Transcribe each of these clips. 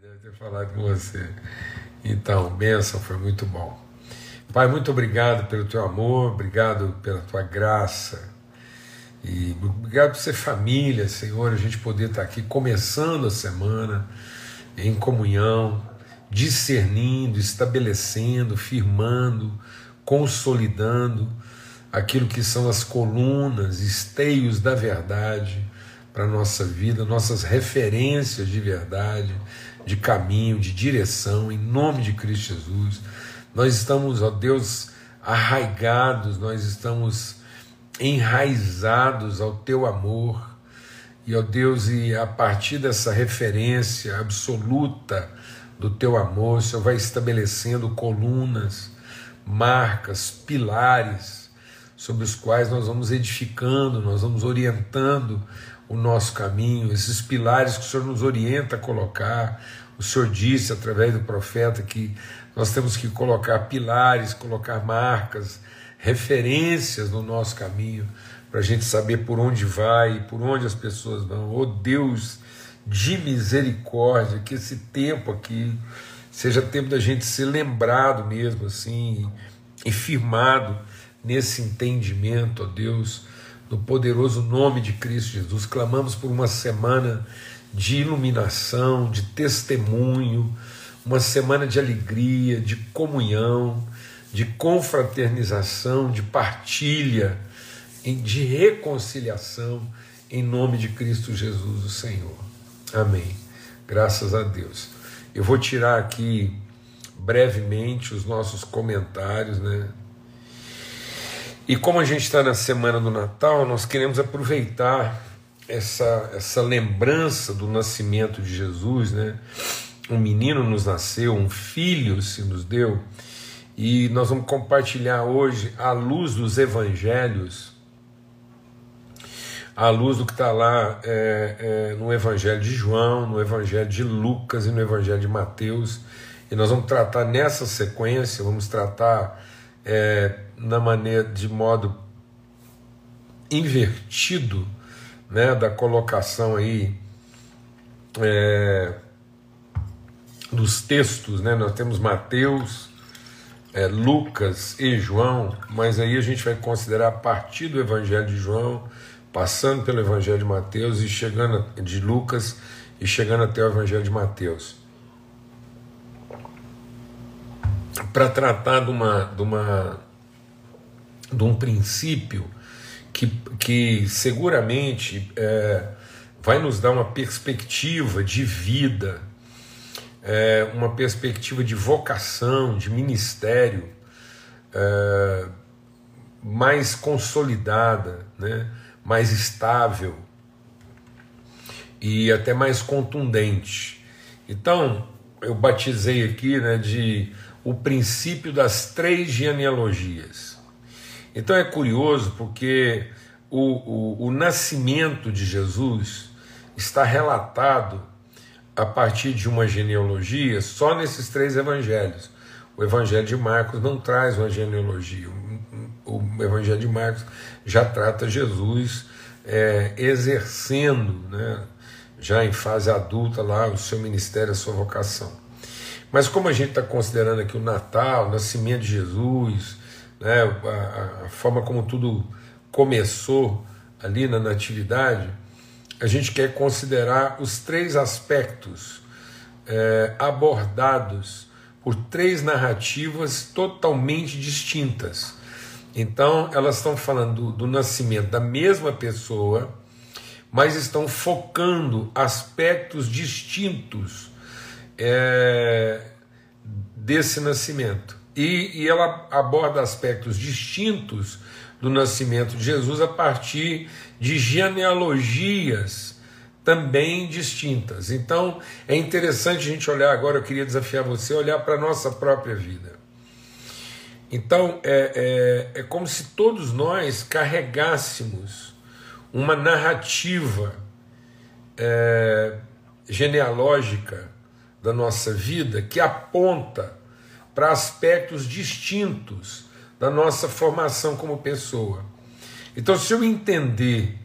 Deve ter falado com você. Então, bênção, foi muito bom. Pai, muito obrigado pelo teu amor, obrigado pela tua graça. E obrigado por ser família, Senhor, a gente poder estar aqui começando a semana em comunhão, discernindo, estabelecendo, firmando, consolidando aquilo que são as colunas, esteios da verdade para a nossa vida, nossas referências de verdade, de caminho, de direção, em nome de Cristo Jesus. Nós estamos, ó Deus, arraigados, nós estamos enraizados ao teu amor. E, ó Deus, e a partir dessa referência absoluta do teu amor, o Senhor vai estabelecendo colunas, marcas, pilares sobre os quais nós vamos edificando, nós vamos orientando o nosso caminho, esses pilares que o Senhor nos orienta a colocar. O Senhor disse através do profeta que nós temos que colocar pilares, colocar marcas, referências no nosso caminho, para a gente saber por onde vai, por onde as pessoas vão. Oh Deus de misericórdia, que esse tempo aqui seja tempo da gente ser lembrado mesmo assim e firmado nesse entendimento, ó Deus, no poderoso nome de Cristo Jesus. Clamamos por uma semana de iluminação, de testemunho, uma semana de alegria, de comunhão, de confraternização, de partilha, de reconciliação, em nome de Cristo Jesus, o Senhor. Amém. Graças a Deus. Eu vou tirar aqui brevemente os nossos comentários, né? E como a gente está na semana do Natal, nós queremos aproveitar essa, essa lembrança do nascimento de Jesus, né? Um menino nos nasceu, um filho se nos deu, e nós vamos compartilhar hoje, à luz dos evangelhos, à luz do que está lá é, é, no Evangelho de João, no Evangelho de Lucas e no Evangelho de Mateus, e nós vamos tratar nessa sequência, vamos tratar é, na maneira de modo invertido né, da colocação aí é, dos textos, né? Nós temos Mateus, é, Lucas e João, mas aí a gente vai considerar a partir do Evangelho de João, passando pelo Evangelho de Mateus e chegando de Lucas e chegando até o Evangelho de Mateus. Para tratar de uma, de uma de um princípio que, que seguramente é, vai nos dar uma perspectiva de vida, é, uma perspectiva de vocação, de ministério é, mais consolidada, né, mais estável e até mais contundente. Então, eu batizei aqui né, de o princípio das três genealogias. Então é curioso porque o, o, o nascimento de Jesus está relatado a partir de uma genealogia só nesses três evangelhos. O evangelho de Marcos não traz uma genealogia. O evangelho de Marcos já trata Jesus é, exercendo, né, já em fase adulta, lá o seu ministério, a sua vocação. Mas como a gente está considerando aqui o Natal, o nascimento de Jesus, né, a, a forma como tudo começou ali na natividade, a gente quer considerar os três aspectos é, abordados por três narrativas totalmente distintas. Então, elas estão falando do, do nascimento da mesma pessoa, mas estão focando aspectos distintos é, desse nascimento. E, e ela aborda aspectos distintos do nascimento de Jesus a partir de genealogias também distintas. Então é interessante a gente olhar agora, eu queria desafiar você a olhar para a nossa própria vida. Então é, é, é como se todos nós carregássemos uma narrativa é, genealógica da nossa vida que aponta para aspectos distintos da nossa formação como pessoa. Então, se eu entender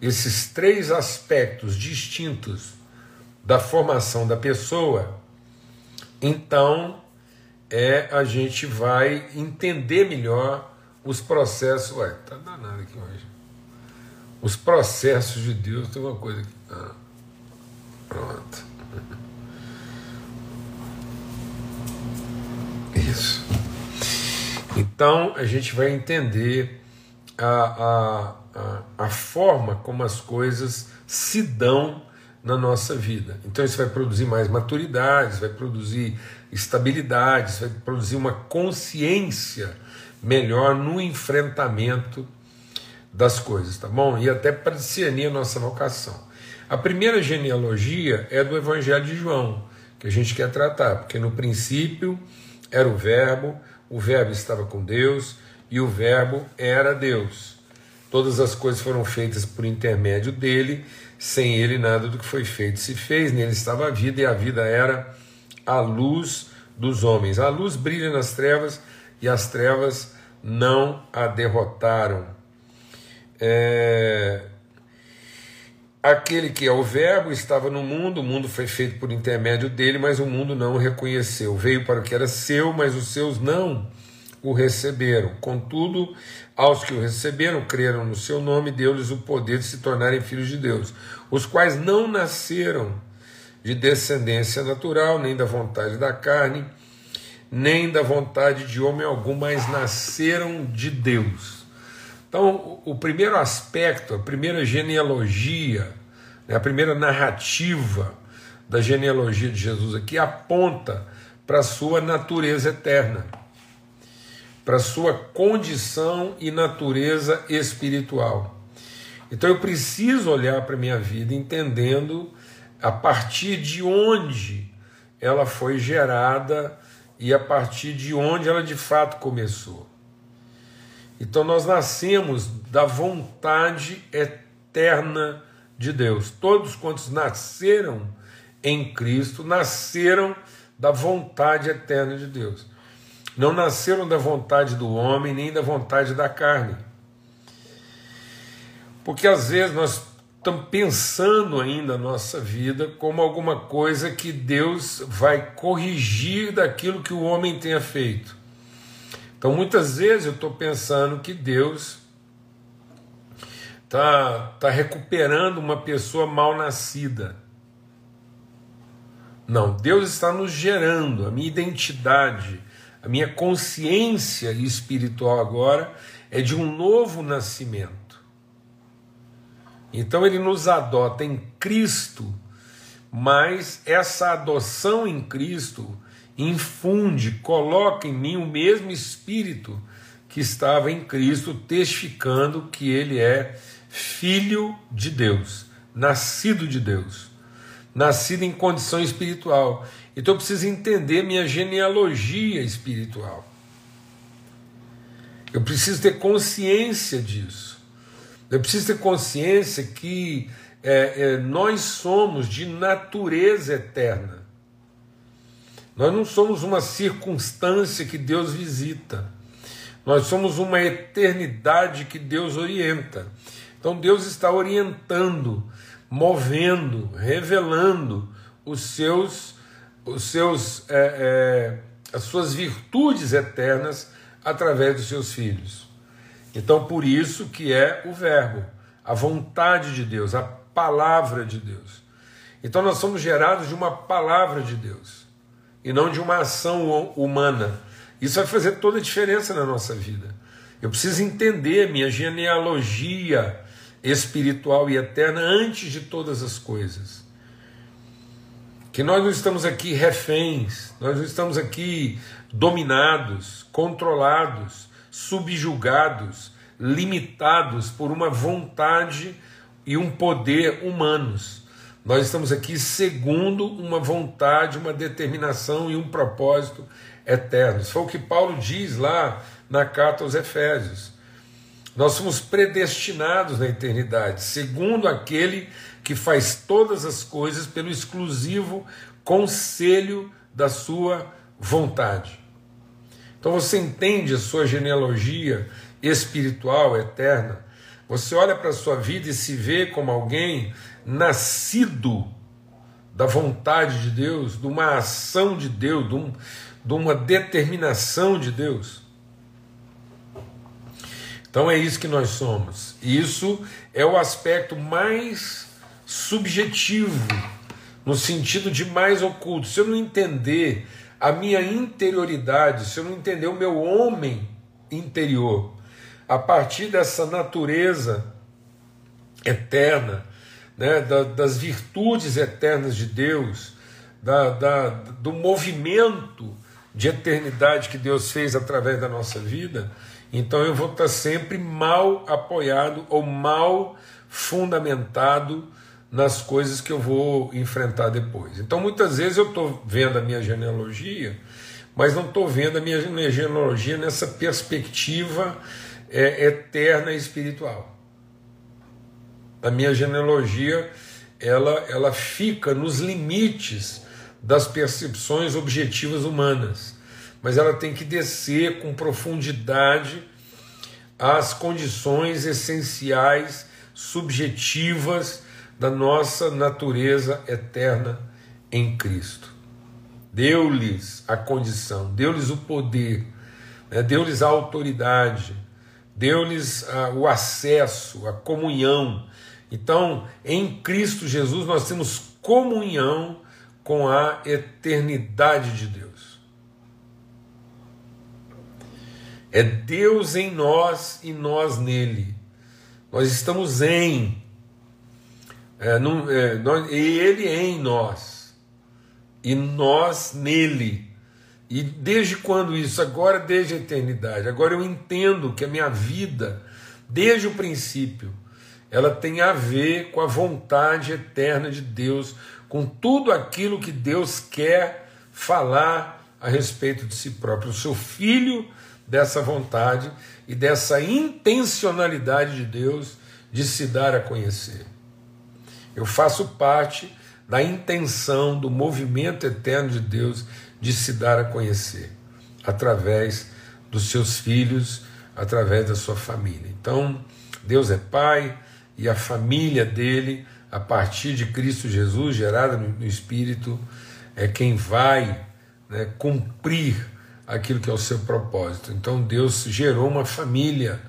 esses três aspectos distintos da formação da pessoa, então é a gente vai entender melhor os processos. Ué, tá danado aqui hoje. Os processos de Deus tem uma coisa aqui. Ah, pronto. Isso. Então a gente vai entender a, a, a, a forma como as coisas se dão na nossa vida. Então isso vai produzir mais maturidade, vai produzir estabilidade, vai produzir uma consciência melhor no enfrentamento das coisas, tá bom? E até para discernir a nossa vocação. A primeira genealogia é do Evangelho de João, que a gente quer tratar, porque no princípio era o Verbo, o Verbo estava com Deus e o Verbo era Deus. Todas as coisas foram feitas por intermédio dele, sem ele nada do que foi feito se fez, nele estava a vida e a vida era a luz dos homens. A luz brilha nas trevas e as trevas não a derrotaram. É... Aquele que é o Verbo estava no mundo, o mundo foi feito por intermédio dele, mas o mundo não o reconheceu. Veio para o que era seu, mas os seus não o receberam. Contudo, aos que o receberam, creram no seu nome, deu-lhes o poder de se tornarem filhos de Deus, os quais não nasceram de descendência natural, nem da vontade da carne, nem da vontade de homem algum, mas nasceram de Deus. Então, o primeiro aspecto, a primeira genealogia, né, a primeira narrativa da genealogia de Jesus aqui aponta para a sua natureza eterna para sua condição e natureza espiritual. Então eu preciso olhar para a minha vida entendendo a partir de onde ela foi gerada e a partir de onde ela de fato começou. Então nós nascemos da vontade eterna de Deus. Todos quantos nasceram em Cristo nasceram da vontade eterna de Deus não nasceram da vontade do homem nem da vontade da carne. Porque às vezes nós estamos pensando ainda a nossa vida como alguma coisa que Deus vai corrigir daquilo que o homem tenha feito. Então muitas vezes eu estou pensando que Deus está tá recuperando uma pessoa mal nascida. Não, Deus está nos gerando, a minha identidade, a minha consciência espiritual agora é de um novo nascimento. Então ele nos adota em Cristo, mas essa adoção em Cristo infunde, coloca em mim o mesmo espírito que estava em Cristo, testificando que ele é filho de Deus, nascido de Deus, nascido em condição espiritual. Então eu preciso entender minha genealogia espiritual. Eu preciso ter consciência disso. Eu preciso ter consciência que é, é, nós somos de natureza eterna. Nós não somos uma circunstância que Deus visita. Nós somos uma eternidade que Deus orienta. Então Deus está orientando, movendo, revelando os seus os seus, é, é, as suas virtudes eternas através dos seus filhos. Então, por isso que é o Verbo, a vontade de Deus, a palavra de Deus. Então, nós somos gerados de uma palavra de Deus e não de uma ação humana. Isso vai fazer toda a diferença na nossa vida. Eu preciso entender minha genealogia espiritual e eterna antes de todas as coisas que nós não estamos aqui reféns, nós não estamos aqui dominados, controlados, subjugados, limitados por uma vontade e um poder humanos. Nós estamos aqui segundo uma vontade, uma determinação e um propósito eternos. Foi o que Paulo diz lá na carta aos Efésios. Nós somos predestinados na eternidade, segundo aquele que faz todas as coisas pelo exclusivo conselho da sua vontade. Então você entende a sua genealogia espiritual eterna, você olha para a sua vida e se vê como alguém nascido da vontade de Deus, de uma ação de Deus, de, um, de uma determinação de Deus. Então é isso que nós somos. Isso é o aspecto mais subjetivo, no sentido de mais oculto. Se eu não entender a minha interioridade, se eu não entender o meu homem interior, a partir dessa natureza eterna, né, da, das virtudes eternas de Deus, da, da, do movimento de eternidade que Deus fez através da nossa vida, então eu vou estar sempre mal apoiado ou mal fundamentado nas coisas que eu vou enfrentar depois. Então muitas vezes eu estou vendo a minha genealogia, mas não estou vendo a minha genealogia nessa perspectiva é, eterna e espiritual. A minha genealogia ela, ela fica nos limites das percepções objetivas humanas, mas ela tem que descer com profundidade às condições essenciais, subjetivas da nossa natureza eterna em Cristo. Deu-lhes a condição, deu-lhes o poder, né? deu-lhes a autoridade, deu-lhes o acesso, a comunhão. Então, em Cristo Jesus, nós temos comunhão com a eternidade de Deus. É Deus em nós e nós nele. Nós estamos em, é, é, nós, Ele em nós, e nós nele. E desde quando isso? Agora, desde a eternidade. Agora eu entendo que a minha vida, desde o princípio, ela tem a ver com a vontade eterna de Deus, com tudo aquilo que Deus quer falar a respeito de si próprio. Eu sou filho dessa vontade e dessa intencionalidade de Deus de se dar a conhecer. Eu faço parte da intenção do movimento eterno de Deus de se dar a conhecer através dos seus filhos, através da sua família. Então, Deus é Pai e a família dele, a partir de Cristo Jesus, gerada no Espírito, é quem vai né, cumprir aquilo que é o seu propósito. Então, Deus gerou uma família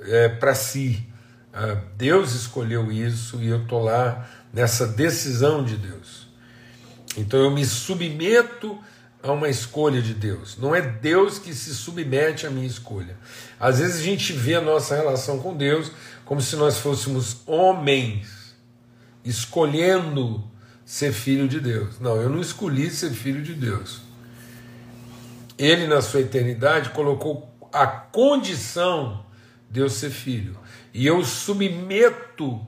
é, para si. Ah, Deus escolheu isso e eu estou lá nessa decisão de Deus. Então eu me submeto a uma escolha de Deus. Não é Deus que se submete à minha escolha. Às vezes a gente vê a nossa relação com Deus como se nós fôssemos homens escolhendo ser filho de Deus. Não, eu não escolhi ser filho de Deus. Ele, na sua eternidade, colocou a condição de eu ser filho. E eu submeto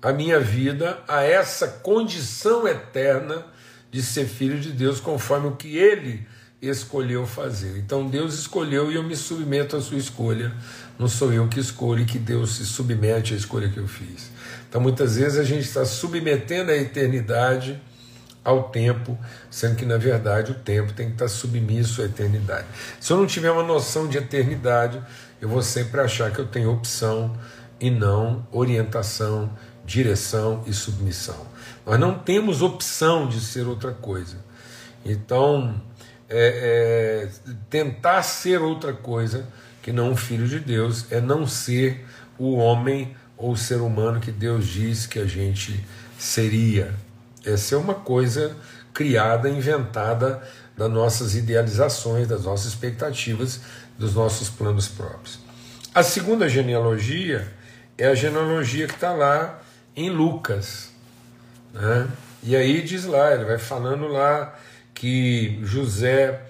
a minha vida a essa condição eterna de ser filho de Deus, conforme o que ele escolheu fazer. Então Deus escolheu e eu me submeto à sua escolha. Não sou eu que escolho e que Deus se submete à escolha que eu fiz. Então muitas vezes a gente está submetendo a eternidade ao tempo, sendo que na verdade o tempo tem que estar submisso à eternidade. Se eu não tiver uma noção de eternidade, eu vou sempre achar que eu tenho opção e não orientação, direção e submissão. Nós não temos opção de ser outra coisa. Então, é, é, tentar ser outra coisa que não um filho de Deus é não ser o homem ou o ser humano que Deus diz que a gente seria. Essa é uma coisa criada, inventada das nossas idealizações, das nossas expectativas, dos nossos planos próprios. A segunda genealogia é a genealogia que está lá em Lucas. Né? E aí diz lá, ele vai falando lá que José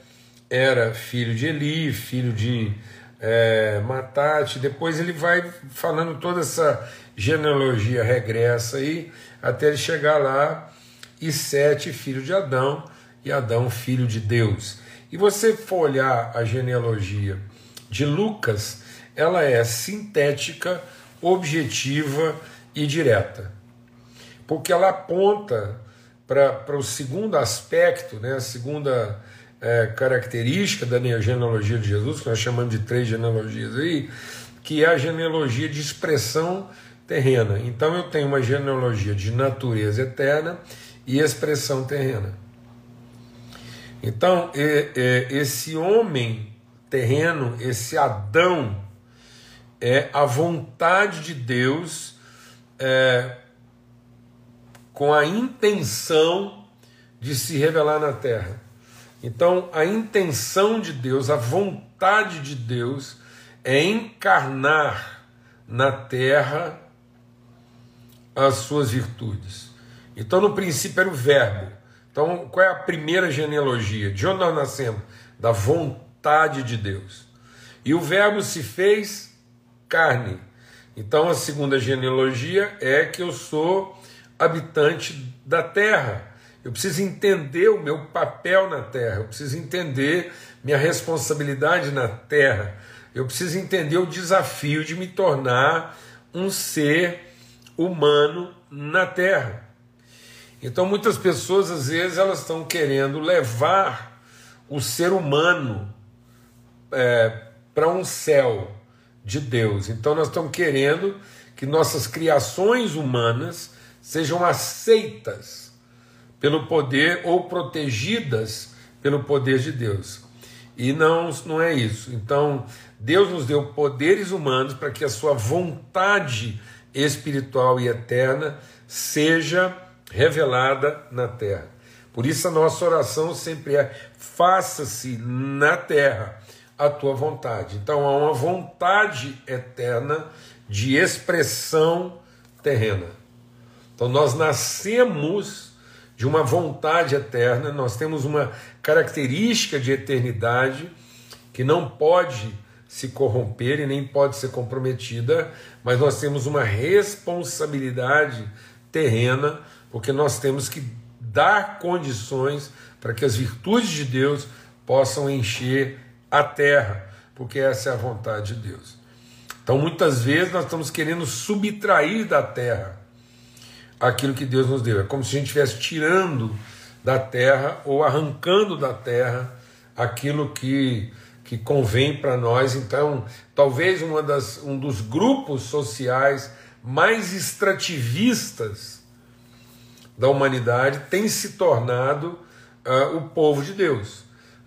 era filho de Eli, filho de é, Matate, depois ele vai falando toda essa genealogia regressa aí, até ele chegar lá, e Sete, filho de Adão, e Adão, filho de Deus. E você for olhar a genealogia de Lucas, ela é sintética, objetiva e direta. Porque ela aponta para o segundo aspecto, né, a segunda é, característica da genealogia de Jesus, que nós chamamos de três genealogias aí, que é a genealogia de expressão terrena. Então eu tenho uma genealogia de natureza eterna e expressão terrena. Então, esse homem terreno, esse Adão, é a vontade de Deus é, com a intenção de se revelar na terra. Então, a intenção de Deus, a vontade de Deus é encarnar na terra as suas virtudes. Então, no princípio era o Verbo. Então, qual é a primeira genealogia? De onde nós nascemos? Da vontade de Deus. E o Verbo se fez carne. Então, a segunda genealogia é que eu sou habitante da terra. Eu preciso entender o meu papel na terra, eu preciso entender minha responsabilidade na terra, eu preciso entender o desafio de me tornar um ser humano na terra. Então, muitas pessoas, às vezes, elas estão querendo levar o ser humano é, para um céu de Deus. Então, nós estamos querendo que nossas criações humanas sejam aceitas pelo poder ou protegidas pelo poder de Deus. E não, não é isso. Então, Deus nos deu poderes humanos para que a sua vontade espiritual e eterna seja revelada na terra. Por isso a nossa oração sempre é: faça-se na terra a tua vontade. Então há uma vontade eterna de expressão terrena. Então nós nascemos de uma vontade eterna, nós temos uma característica de eternidade que não pode se corromper e nem pode ser comprometida, mas nós temos uma responsabilidade terrena, porque nós temos que dar condições para que as virtudes de Deus possam encher a terra, porque essa é a vontade de Deus. Então, muitas vezes, nós estamos querendo subtrair da terra aquilo que Deus nos deu. É como se a gente estivesse tirando da terra ou arrancando da terra aquilo que, que convém para nós. Então, talvez uma das, um dos grupos sociais mais extrativistas da humanidade tem se tornado uh, o povo de Deus.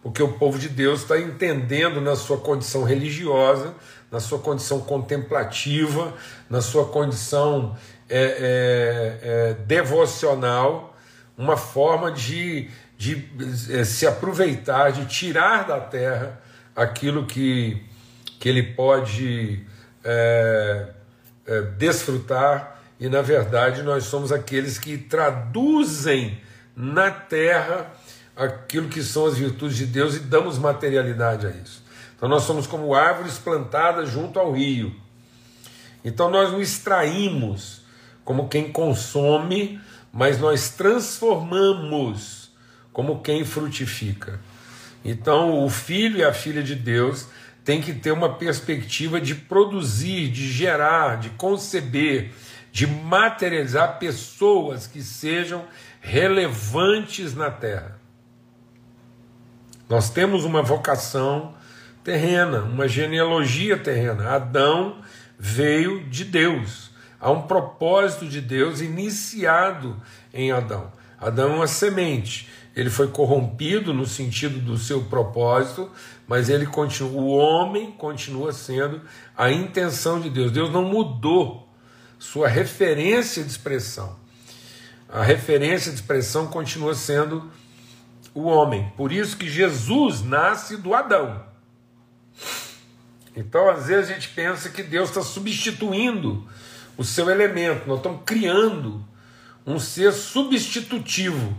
Porque o povo de Deus está entendendo na sua condição religiosa, na sua condição contemplativa, na sua condição é, é, é, devocional, uma forma de, de é, se aproveitar, de tirar da terra aquilo que, que ele pode é, é, desfrutar, e na verdade nós somos aqueles que traduzem na terra aquilo que são as virtudes de Deus e damos materialidade a isso. Então nós somos como árvores plantadas junto ao rio. Então nós não extraímos como quem consome, mas nós transformamos como quem frutifica. Então, o filho e a filha de Deus tem que ter uma perspectiva de produzir, de gerar, de conceber, de materializar pessoas que sejam relevantes na terra. Nós temos uma vocação terrena, uma genealogia terrena. Adão veio de Deus. Há um propósito de Deus iniciado em Adão. Adão é uma semente. Ele foi corrompido no sentido do seu propósito, mas ele continua, o homem continua sendo a intenção de Deus. Deus não mudou sua referência de expressão. A referência de expressão continua sendo o homem. Por isso que Jesus nasce do Adão. Então, às vezes, a gente pensa que Deus está substituindo o seu elemento. Nós estamos criando um ser substitutivo.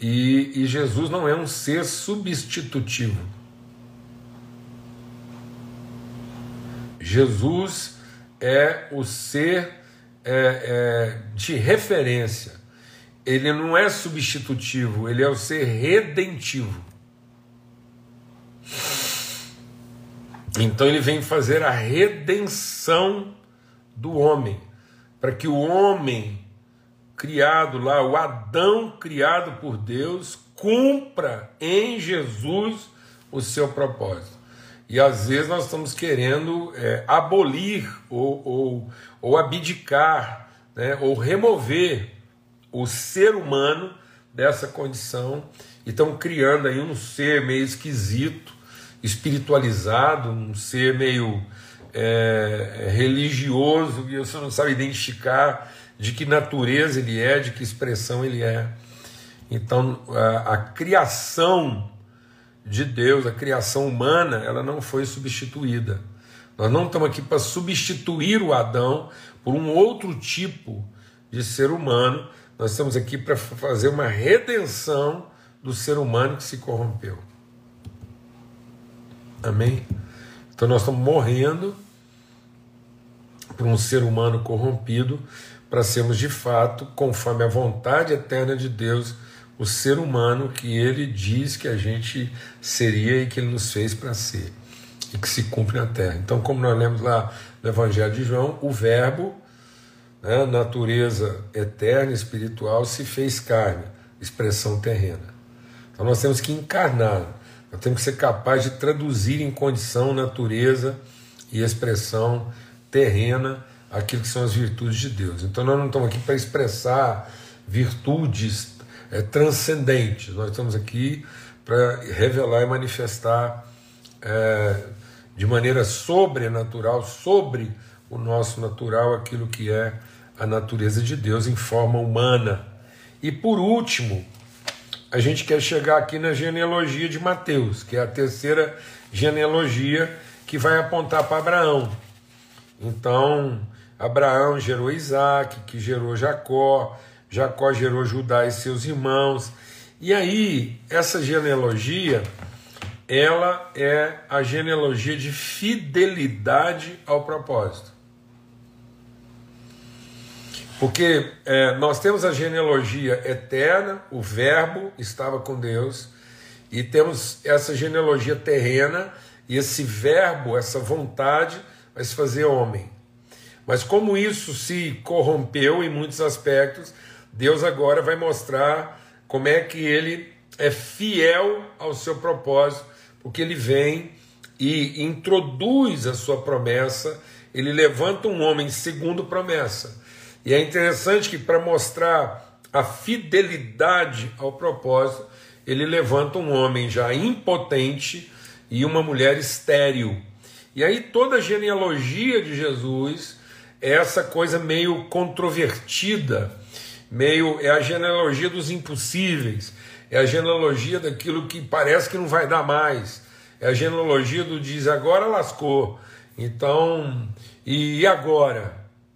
E, e Jesus não é um ser substitutivo. Jesus é o ser é, é, de referência. Ele não é substitutivo, ele é o ser redentivo. Então ele vem fazer a redenção do homem, para que o homem criado lá, o Adão criado por Deus, cumpra em Jesus o seu propósito. E às vezes nós estamos querendo é, abolir ou, ou, ou abdicar, né, ou remover o ser humano dessa condição e estão criando aí um ser meio esquisito, espiritualizado, um ser meio é, religioso e você não sabe identificar de que natureza ele é, de que expressão ele é. Então a, a criação de Deus, a criação humana, ela não foi substituída. Nós não estamos aqui para substituir o Adão por um outro tipo de ser humano. Nós estamos aqui para fazer uma redenção do ser humano que se corrompeu. Amém? Então nós estamos morrendo por um ser humano corrompido para sermos de fato, conforme a vontade eterna de Deus, o ser humano que ele diz que a gente seria e que ele nos fez para ser e que se cumpre na terra. Então, como nós lemos lá no Evangelho de João, o Verbo, né, natureza eterna, espiritual, se fez carne, expressão terrena. Então, nós temos que encarnar, nós temos que ser capazes de traduzir em condição, natureza e expressão terrena aquilo que são as virtudes de Deus. Então, nós não estamos aqui para expressar virtudes é, transcendentes, nós estamos aqui para revelar e manifestar. É, de maneira sobrenatural, sobre o nosso natural, aquilo que é a natureza de Deus em forma humana. E por último, a gente quer chegar aqui na genealogia de Mateus, que é a terceira genealogia que vai apontar para Abraão. Então, Abraão gerou Isaac, que gerou Jacó, Jacó gerou Judá e seus irmãos. E aí, essa genealogia ela é a genealogia de fidelidade ao propósito. Porque é, nós temos a genealogia eterna, o Verbo estava com Deus, e temos essa genealogia terrena, e esse Verbo, essa vontade, vai se fazer homem. Mas como isso se corrompeu em muitos aspectos, Deus agora vai mostrar como é que ele é fiel ao seu propósito porque ele vem e introduz a sua promessa, ele levanta um homem segundo promessa. E é interessante que, para mostrar a fidelidade ao propósito, ele levanta um homem já impotente e uma mulher estéril. E aí toda a genealogia de Jesus é essa coisa meio controvertida, meio é a genealogia dos impossíveis, é a genealogia daquilo que parece que não vai dar mais, é a genealogia do diz agora lascou. Então, e agora?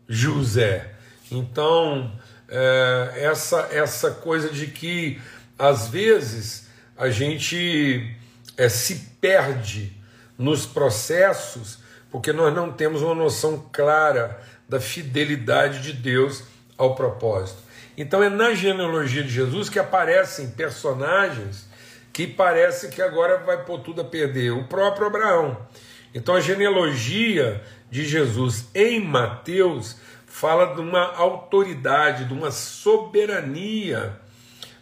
José. Então, é, essa, essa coisa de que às vezes a gente é, se perde nos processos porque nós não temos uma noção clara da fidelidade de Deus ao propósito. Então é na genealogia de Jesus que aparecem personagens que parece que agora vai pôr tudo a perder. O próprio Abraão. Então a genealogia de Jesus em Mateus fala de uma autoridade, de uma soberania,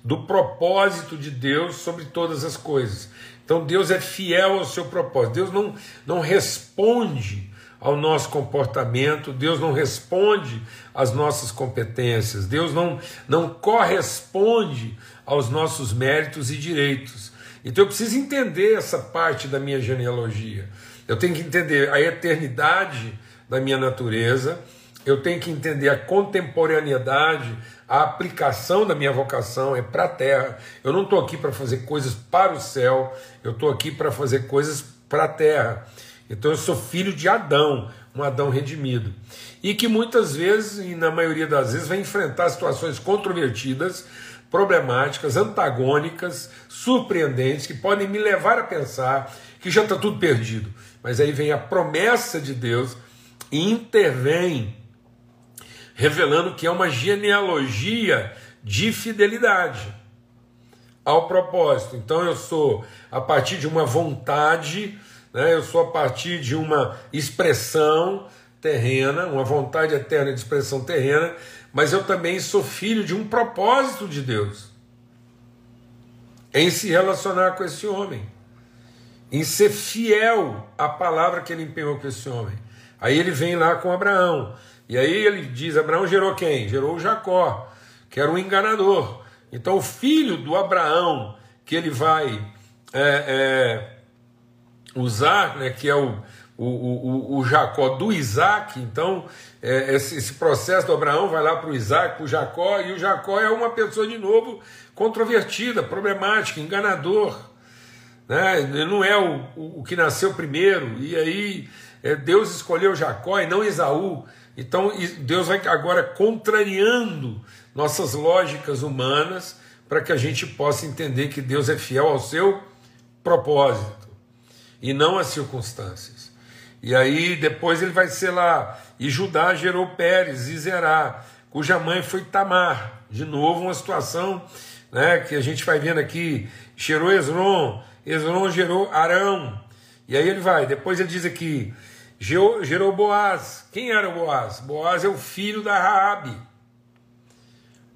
do propósito de Deus sobre todas as coisas. Então Deus é fiel ao seu propósito. Deus não, não responde ao nosso comportamento, Deus não responde às nossas competências, Deus não, não corresponde aos nossos méritos e direitos. Então eu preciso entender essa parte da minha genealogia. Eu tenho que entender a eternidade da minha natureza, eu tenho que entender a contemporaneidade, a aplicação da minha vocação é para a terra. Eu não estou aqui para fazer coisas para o céu, eu estou aqui para fazer coisas para a terra. Então eu sou filho de Adão, um Adão redimido. E que muitas vezes, e na maioria das vezes, vai enfrentar situações controvertidas, problemáticas, antagônicas, surpreendentes, que podem me levar a pensar que já está tudo perdido. Mas aí vem a promessa de Deus e intervém, revelando que é uma genealogia de fidelidade ao propósito. Então eu sou, a partir de uma vontade né? eu sou a partir de uma expressão terrena, uma vontade eterna de expressão terrena, mas eu também sou filho de um propósito de Deus em se relacionar com esse homem, em ser fiel à palavra que ele empenhou com esse homem. Aí ele vem lá com Abraão, e aí ele diz: Abraão gerou quem? Gerou Jacó que era um enganador. Então, o filho do Abraão, que ele vai é, é, usar, né, que é o, o, o, o Jacó do Isaac, então é, esse, esse, processo do Abraão vai lá para o Isaac, para o Jacó, e o Jacó é uma pessoa de novo controvertida, problemática, enganador. Né? Ele não é o, o, o que nasceu primeiro, e aí Deus escolheu Jacó e não Esaú. Então Deus vai agora contrariando nossas lógicas humanas para que a gente possa entender que Deus é fiel ao seu propósito e não às circunstâncias. E aí depois ele vai ser lá, e Judá gerou Pérez e Zerá, cuja mãe foi Tamar. De novo, uma situação né, que a gente vai vendo aqui, gerou Esron, Esron gerou Arão. E aí ele vai, depois ele diz aqui, gerou, Boaz. Quem era Boaz? Boaz é o filho da Raabe.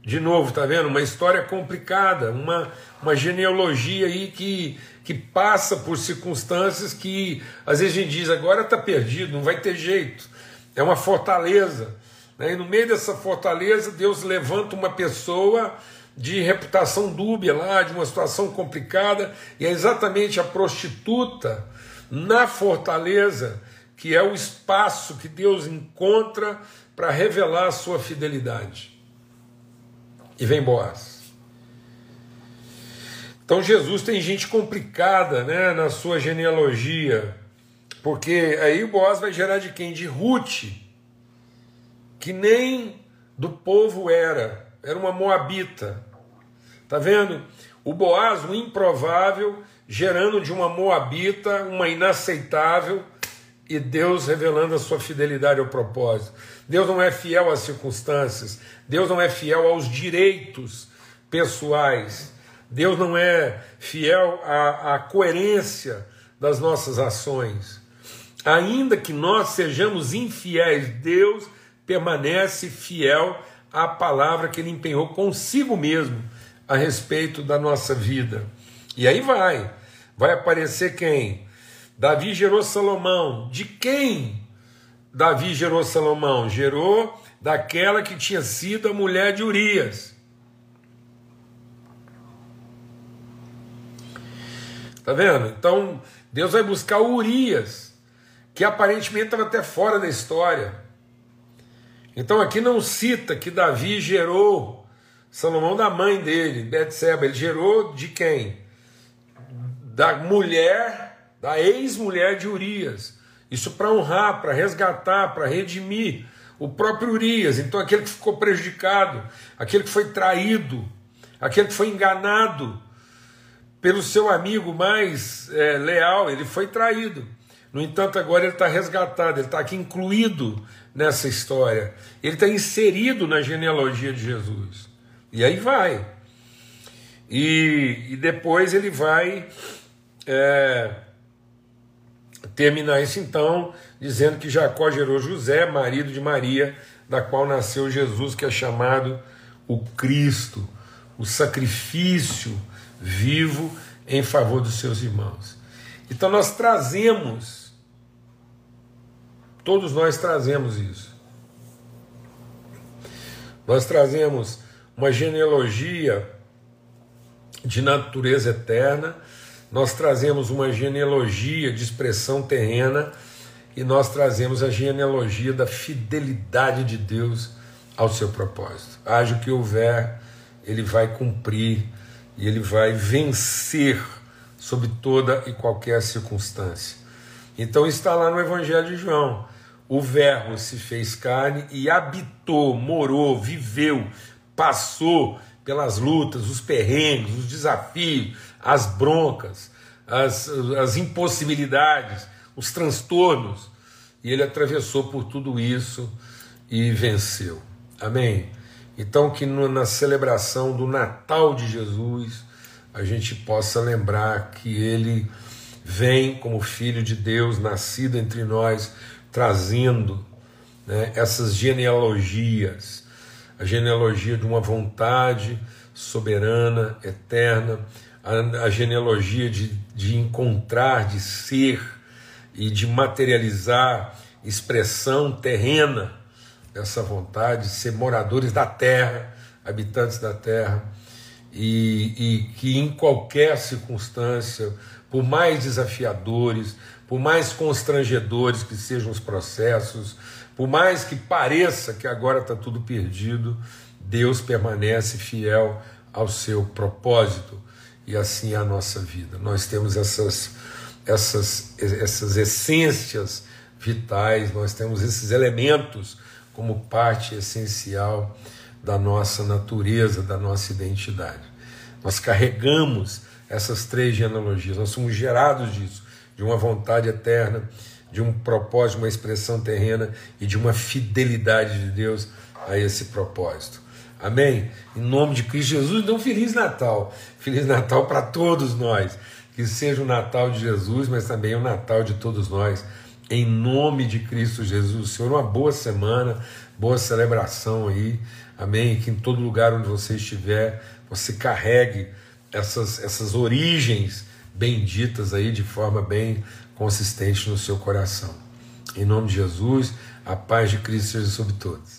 De novo, tá vendo? Uma história complicada, uma, uma genealogia aí que que passa por circunstâncias que às vezes a gente diz agora está perdido, não vai ter jeito. É uma fortaleza. Né? E no meio dessa fortaleza, Deus levanta uma pessoa de reputação dúbia lá, de uma situação complicada, e é exatamente a prostituta na fortaleza que é o espaço que Deus encontra para revelar a sua fidelidade. E vem Boaz. Então Jesus tem gente complicada né, na sua genealogia, porque aí Boaz vai gerar de quem? De Ruth, que nem do povo era, era uma moabita. Tá vendo? O Boaz, o improvável, gerando de uma moabita uma inaceitável e Deus revelando a sua fidelidade ao propósito. Deus não é fiel às circunstâncias, Deus não é fiel aos direitos pessoais. Deus não é fiel à, à coerência das nossas ações. Ainda que nós sejamos infiéis, Deus permanece fiel à palavra que ele empenhou consigo mesmo a respeito da nossa vida. E aí vai, vai aparecer quem? Davi gerou Salomão. De quem Davi gerou Salomão? Gerou daquela que tinha sido a mulher de Urias. Tá vendo? Então, Deus vai buscar Urias, que aparentemente estava até fora da história. Então, aqui não cita que Davi gerou Salomão da mãe dele, Betseba. Ele gerou de quem? Da mulher, da ex-mulher de Urias. Isso para honrar, para resgatar, para redimir o próprio Urias. Então, aquele que ficou prejudicado, aquele que foi traído, aquele que foi enganado pelo seu amigo mais é, leal, ele foi traído. No entanto, agora ele está resgatado, ele está aqui incluído nessa história, ele está inserido na genealogia de Jesus. E aí vai. E, e depois ele vai é, terminar isso então, dizendo que Jacó gerou José, marido de Maria, da qual nasceu Jesus, que é chamado o Cristo, o sacrifício vivo em favor dos seus irmãos. Então nós trazemos, todos nós trazemos isso. Nós trazemos uma genealogia de natureza eterna, nós trazemos uma genealogia de expressão terrena e nós trazemos a genealogia da fidelidade de Deus ao seu propósito. Haja o que houver, ele vai cumprir e ele vai vencer sob toda e qualquer circunstância. Então está lá no Evangelho de João. O Verbo se fez carne e habitou, morou, viveu, passou pelas lutas, os perrengues, os desafios, as broncas, as, as impossibilidades, os transtornos. E ele atravessou por tudo isso e venceu. Amém? Então, que na celebração do Natal de Jesus, a gente possa lembrar que ele vem como Filho de Deus, nascido entre nós, trazendo né, essas genealogias a genealogia de uma vontade soberana, eterna, a, a genealogia de, de encontrar, de ser e de materializar expressão terrena essa vontade de ser moradores da terra, habitantes da terra, e, e que em qualquer circunstância, por mais desafiadores, por mais constrangedores que sejam os processos, por mais que pareça que agora está tudo perdido, Deus permanece fiel ao seu propósito e assim é a nossa vida. Nós temos essas, essas, essas essências vitais, nós temos esses elementos como parte essencial da nossa natureza, da nossa identidade. Nós carregamos essas três genealogias, nós somos gerados disso, de uma vontade eterna, de um propósito, uma expressão terrena e de uma fidelidade de Deus a esse propósito. Amém? Em nome de Cristo Jesus, então Feliz Natal. Feliz Natal para todos nós. Que seja o Natal de Jesus, mas também o Natal de todos nós. Em nome de Cristo Jesus. Senhor, uma boa semana, boa celebração aí. Amém? Que em todo lugar onde você estiver, você carregue essas, essas origens benditas aí de forma bem consistente no seu coração. Em nome de Jesus, a paz de Cristo seja sobre todos.